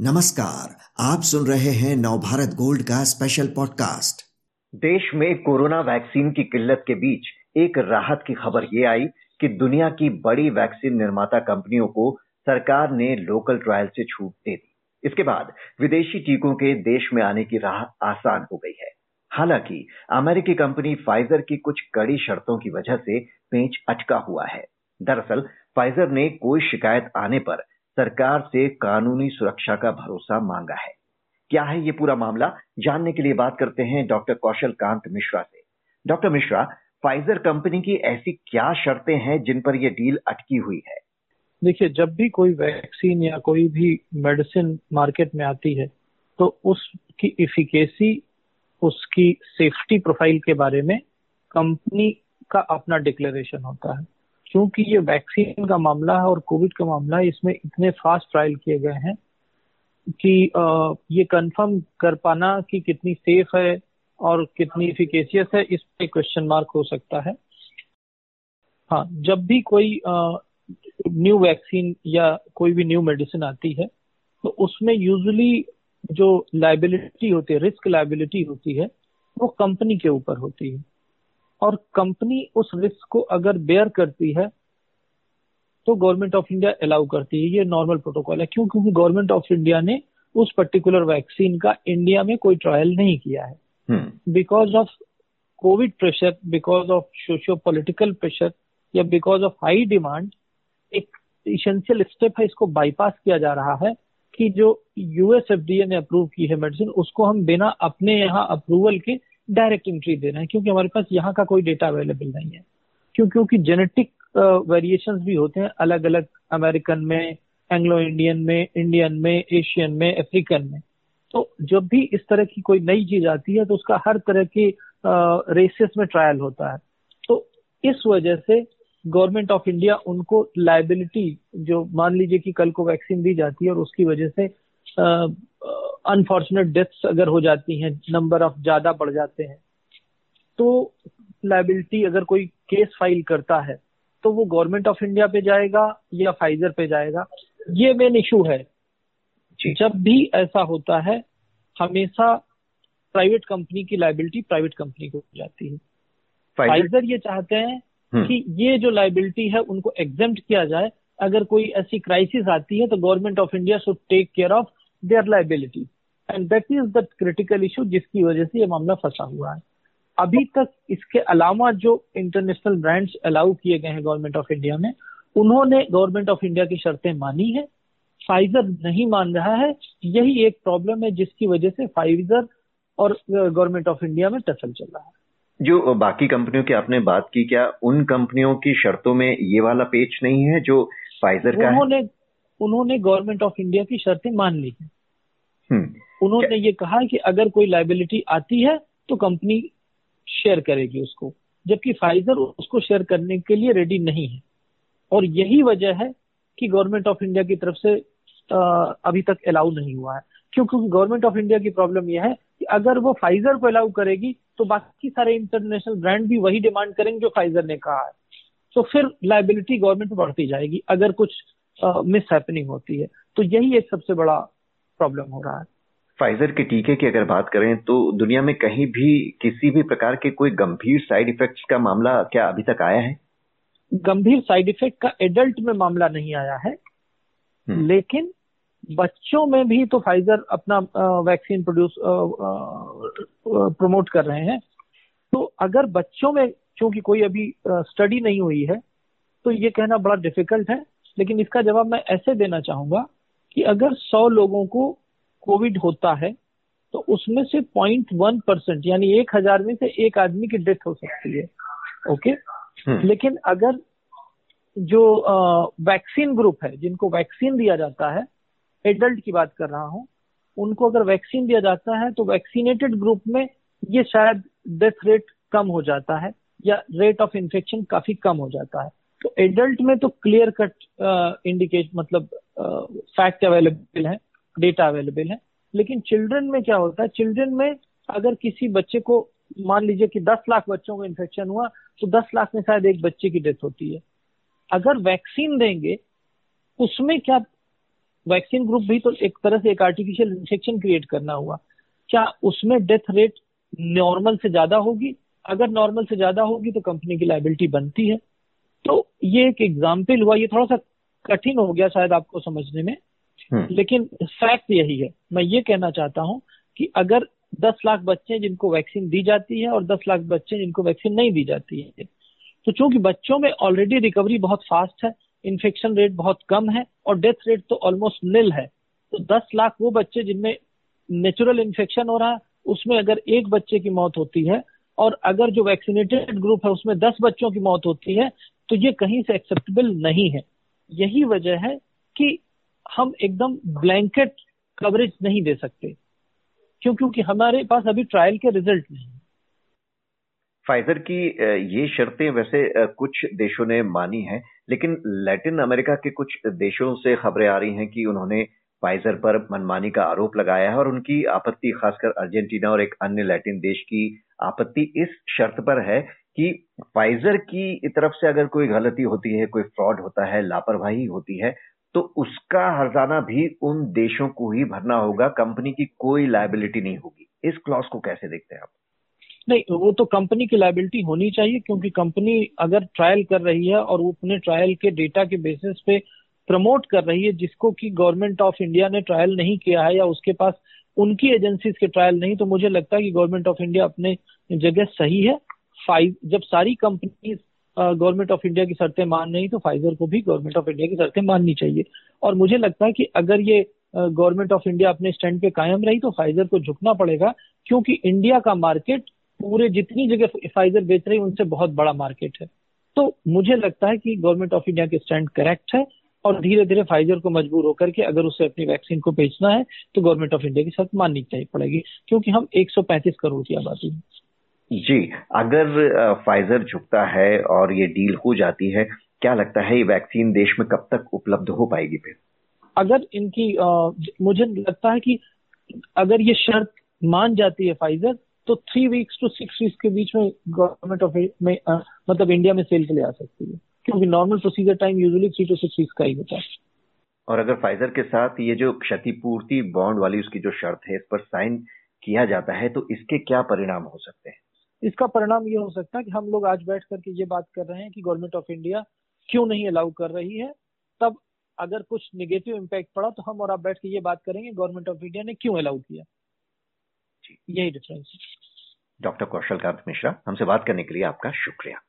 नमस्कार, आप सुन रहे हैं नवभारत गोल्ड का स्पेशल पॉडकास्ट देश में कोरोना वैक्सीन की किल्लत के बीच एक राहत की खबर ये आई कि दुनिया की बड़ी वैक्सीन निर्माता कंपनियों को सरकार ने लोकल ट्रायल से छूट दे दी। इसके बाद विदेशी टीकों के देश में आने की राह आसान हो गई है। हालाँकि, अमेरिकी कंपनी फाइजर की कुछ कड़ी शर्तों की वजह से पेंच अटका हुआ है। दरअसल फाइजर ने कोई शिकायत आने पर सरकार से कानूनी सुरक्षा का भरोसा मांगा है। क्या है ये पूरा मामला? जानने के लिए बात करते हैं डॉक्टर कौशल कांत मिश्रा से। डॉक्टर मिश्रा फाइजर कंपनी की ऐसी क्या शर्तें हैं जिन पर यह डील अटकी हुई है? देखिए, जब भी कोई वैक्सीन या कोई भी मेडिसिन मार्केट में आती है तो उसकी इफिकेसी, उसकी सेफ्टी प्रोफ़ाइल के बारे में कंपनी का अपना डिक्लेरेशन होता है। क्योंकि ये वैक्सीन का मामला है और कोविड का मामला है, इसमें इतने फास्ट ट्रायल किए गए हैं कि ये कंफर्म कर पाना कि कितनी सेफ़ है और कितनी इफिकेसियस है, इस पे क्वेश्चन मार्क हो सकता है। हाँ जब भी कोई न्यू वैक्सीन या कोई भी न्यू मेडिसिन आती है तो उसमें यूजुअली जो लाइबिलिटी होती है रिस्क लाइबिलिटी होती है, वो कंपनी के ऊपर होती है। और कंपनी उस रिस्क को अगर बेयर करती है तो गवर्नमेंट ऑफ़ इंडिया अलाउ करती है। ये नॉर्मल प्रोटोकॉल है। क्यों? क्योंकि गवर्नमेंट ऑफ़ इंडिया ने उस पर्टिकुलर वैक्सीन का इंडिया में कोई ट्रायल नहीं किया है। Because of COVID pressure because of socio political pressure या बिकॉज़ ऑफ़ हाई डिमांड एक इसेंशियल स्टेप है इसको बाईपास किया जा रहा है कि जो यूएस एफडीए ने अप्रूव की है मेडिसिन उसको हम बिना अपने यहाँ अप्रूवल के डायरेक्ट एंट्री दे रहे हैं, क्योंकि हमारे पास यहाँ का कोई डेटा अवेलेबल नहीं है। क्यों क्योंकि जेनेटिक वेरिएशंस भी होते हैं अलग अलग अमेरिकन में एंग्लो इंडियन में इंडियन में एशियन में अफ्रीकन में। तो जब भी इस तरह की कोई नई चीज़ आती है तो उसका हर तरह की रेसेस में ट्रायल होता है। तो इस वजह से गवर्नमेंट ऑफ़ इंडिया उनको लाइबिलिटी जो मान लीजिए कि कल को वैक्सीन दी जाती है और उसकी वजह से अनफॉर्चुनेट डेथ्स अगर हो जाती हैं नंबर ऑफ़ ज़्यादा बढ़ जाते हैं तो लाइबिलिटी अगर कोई केस फ़ाइल करता है तो वो गवर्नमेंट ऑफ़ इंडिया पे जाएगा या फाइजर पे जाएगा ये मेन इशू है। जब भी ऐसा होता है हमेशा प्राइवेट कंपनी की लाइबिलिटी प्राइवेट कंपनी को जाती है। फाइजर ये चाहते हैं हम्म। कि ये जो लाइबिलिटी है उनको एग्ज़ाम किया जाए। अगर कोई ऐसी क्राइसिस आती है तो government of India should take care of their liability and that is the critical issue जिसकी वजह से ये मामला फंसा हुआ है। अभी तक इसके अलावा जो इंटरनेशनल ब्रांड्स अलाउ किए गए हैं गवर्नमेंट ऑफ़ इंडिया में उन्होंने गवर्नमेंट ऑफ़ इंडिया की शर्तें मानी है। फाइजर नहीं मान रहा है। यही एक प्रॉब्लम है जिसकी वजह से फाइजर और गवर्नमेंट ऑफ़ इंडिया में टसल चल रहा है। जो बाकी कंपनियों की आपने बात की क्या उन कंपनियों की शर्तों में ये वाला पेच नहीं है जो फाइजर का उन्होंने उन्होंने गवर्नमेंट ऑफ़ इंडिया की शर्तें मान ली है। उन्होंने ये कहा कि अगर कोई लाइबिलिटी आती है तो कंपनी शेयर करेगी उसको। जबकि फाइजर उसको शेयर करने के लिए रेडी नहीं है। और यही वजह है कि गवर्नमेंट ऑफ़ इंडिया की तरफ़ से अभी तक अलाउ नहीं हुआ है। क्योंकि गवर्नमेंट ऑफ़ इंडिया की प्रॉब्लम यह है कि अगर वो फाइजर को अलाउ करेगी तो बाकी सारे इंटरनेशनल ब्रांड भी वही डिमांड करेंगे जो फाइजर ने कहा है। तो फिर लाइबिलिटी गवर्नमेंट बढ़ती जाएगी अगर कुछ मिस हैपनिंग होती है। तो यही एक सबसे बड़ा प्रॉब्लम हो रहा है। फाइजर के टीके की अगर बात करें तो दुनिया में कहीं भी किसी भी प्रकार के कोई गंभीर साइड इफेक्ट्स का मामला क्या अभी तक आया है? गंभीर साइड इफ़ेक्ट का एडल्ट में मामला नहीं आया है हम्म। लेकिन बच्चों में भी तो फाइजर अपना वैक्सीन प्रोड्यूस प्रमोट कर रहे हैं। तो अगर बच्चों में चूँकि कोई अभी स्टडी नहीं हुई है तो ये कहना बड़ा डिफ़िकल्ट है लेकिन इसका जवाब मैं ऐसे देना चाहूँगा कि अगर सौ लोगों को कोविड होता है तो उसमें से पॉइंट वन परसेंट यानी एक हज़ार में से एक आदमी की डेथ हो सकती है ओके हम्म। लेकिन अगर जो वैक्सीन ग्रुप है जिनको वैक्सीन दिया जाता है एडल्ट की बात कर रहा हूँ उनको अगर वैक्सीन दिया जाता है तो वैक्सीनेटेड ग्रुप में ये शायद डेथ रेट कम हो जाता है या रेट ऑफ़ इन्फेक्शन काफ़ी कम हो जाता है तो एडल्ट में तो क्लियर कट इंडिकेट मतलब फैक्ट अवेलेबल है डेटा अवेलेबल है, लेकिन चिल्ड्रन में क्या होता है चिल्ड्रन में अगर किसी बच्चे को, मान लीजिए कि 10 लाख बच्चों को इन्फेक्शन हुआ तो 10 लाख में शायद एक बच्चे की डेथ होती है। अगर वैक्सीन देंगे, उसमें क्या वैक्सीन ग्रुप भी तो एक तरह से एक आर्टिफिशियल इन्फेक्शन क्रिएट करना हुआ। क्या उसमें डेथ रेट नॉर्मल से ज़्यादा होगी? अगर नॉर्मल से ज़्यादा होगी तो कंपनी की लाइबिलिटी बनती है। तो ये एक एग्ज़ाम्पल हुआ ये थोड़ा सा कठिन हो गया शायद आपको समझने में हम्म। लेकिन फैक्ट यही है मैं ये कहना चाहता हूँ कि अगर 10 लाख बच्चे जिनको वैक्सीन दी जाती है और 10 लाख बच्चे जिनको वैक्सीन नहीं दी जाती है तो चूँकि बच्चों में ऑलरेडी रिकवरी बहुत फास्ट है इन्फेक्शन रेट बहुत कम है और डेथ रेट तो ऑलमोस्ट निल है तो 10 लाख वो बच्चे जिनमें नेचुरल इन्फेक्शन हो रहा है उसमें अगर एक बच्चे की मौत होती है और अगर जो वैक्सीनेटेड ग्रुप है उसमें दस बच्चों की मौत होती है तो ये कहीं से एक्सेप्टेबल नहीं है। यही वजह है कि हम एकदम ब्लैंकेट कवरेज नहीं दे सकते। क्यों? क्योंकि हमारे पास अभी ट्रायल के रिज़ल्ट नहीं फाइजर की ये शर्तें वैसे कुछ देशों ने मानी हैं, लेकिन लैटिन अमेरिका के कुछ देशों से खबरें आ रही हैं कि उन्होंने फाइजर पर मनमानी का आरोप लगाया है और उनकी आपत्ति, खासकर अर्जेंटीना और एक अन्य लैटिन देश की आपत्ति इस शर्त पर है कि फाइजर की तरफ़ से अगर कोई गलती होती है, कोई फ्रॉड होता है, लापरवाही होती है तो उसका हर्जाना भी उन देशों को ही भरना होगा, कंपनी की कोई लाइबिलिटी नहीं होगी। इस क्लॉज को कैसे देखते हैं आप? नहीं, वो तो कंपनी की लाइबिलिटी होनी चाहिए, क्योंकि कंपनी अगर ट्रायल कर रही है और वो अपने ट्रायल के डेटा के बेसिस पे प्रमोट कर रही है, जिसको कि गवर्नमेंट ऑफ़ इंडिया ने ट्रायल नहीं किया है या उसके पास उनकी एजेंसीज के ट्रायल नहीं तो मुझे लगता है कि गवर्नमेंट ऑफ़ इंडिया अपने जगह सही है। जब सारी कंपनीज़ गवर्नमेंट ऑफ़ इंडिया की शर्तें मान रही तो फाइजर को भी गवर्नमेंट ऑफ़ इंडिया की शर्तें माननी चाहिए। और मुझे लगता है कि अगर ये गवर्नमेंट ऑफ़ इंडिया अपने स्टैंड पे कायम रही तो फाइजर को झुकना पड़ेगा, क्योंकि इंडिया का मार्केट पूरे जितनी जगह फाइजर बेच रही उनसे बहुत बड़ा मार्केट है। तो मुझे लगता है कि गवर्नमेंट ऑफ़ इंडिया के स्टैंड करेक्ट है, और धीरे धीरे फाइजर को मजबूर होकर के अगर उसे अपनी वैक्सीन को बेचना है तो गवर्नमेंट ऑफ़ इंडिया की शर्त माननी चाहिए पड़ेगी, क्योंकि हम 135 करोड़ की आबादी हैं। जी अगर फाइजर झुकता है और ये डील हो जाती है क्या लगता है ये वैक्सीन देश में कब तक उपलब्ध हो पाएगी फिर? अगर इनकी आ, मुझे लगता है कि अगर ये शर्त मान जाती है फाइजर तो three weeks to six weeks के बीच में गवर्नमेंट ऑफ़ में आ, मतलब इंडिया में सेल के लिए आ सकती है। क्योंकि normal procedure time usually three to six weeks का ही होता है। और अगर फाइजर के साथ ये जो क्षतिपूर्ति बॉन्ड वाली उसकी जो शर्त है इस पर साइन किया जाता है तो इसके क्या परिणाम हो सकते हैं? इसका परिणाम ये हो सकता है कि हम लोग आज बैठ करके ये बात कर रहे हैं कि गवर्नमेंट ऑफ़ इंडिया क्यों नहीं अलाउ कर रही है? तब अगर कुछ निगेटिव इम्पैक्ट पड़ा तो हम और आप बैठ के ये बात करेंगे गवर्नमेंट ऑफ़ इंडिया ने क्यों अलाउ किया? यही डिफरेंस डॉक्टर कौशल कांत मिश्रा हमसे बात करने के लिए आपका शुक्रिया।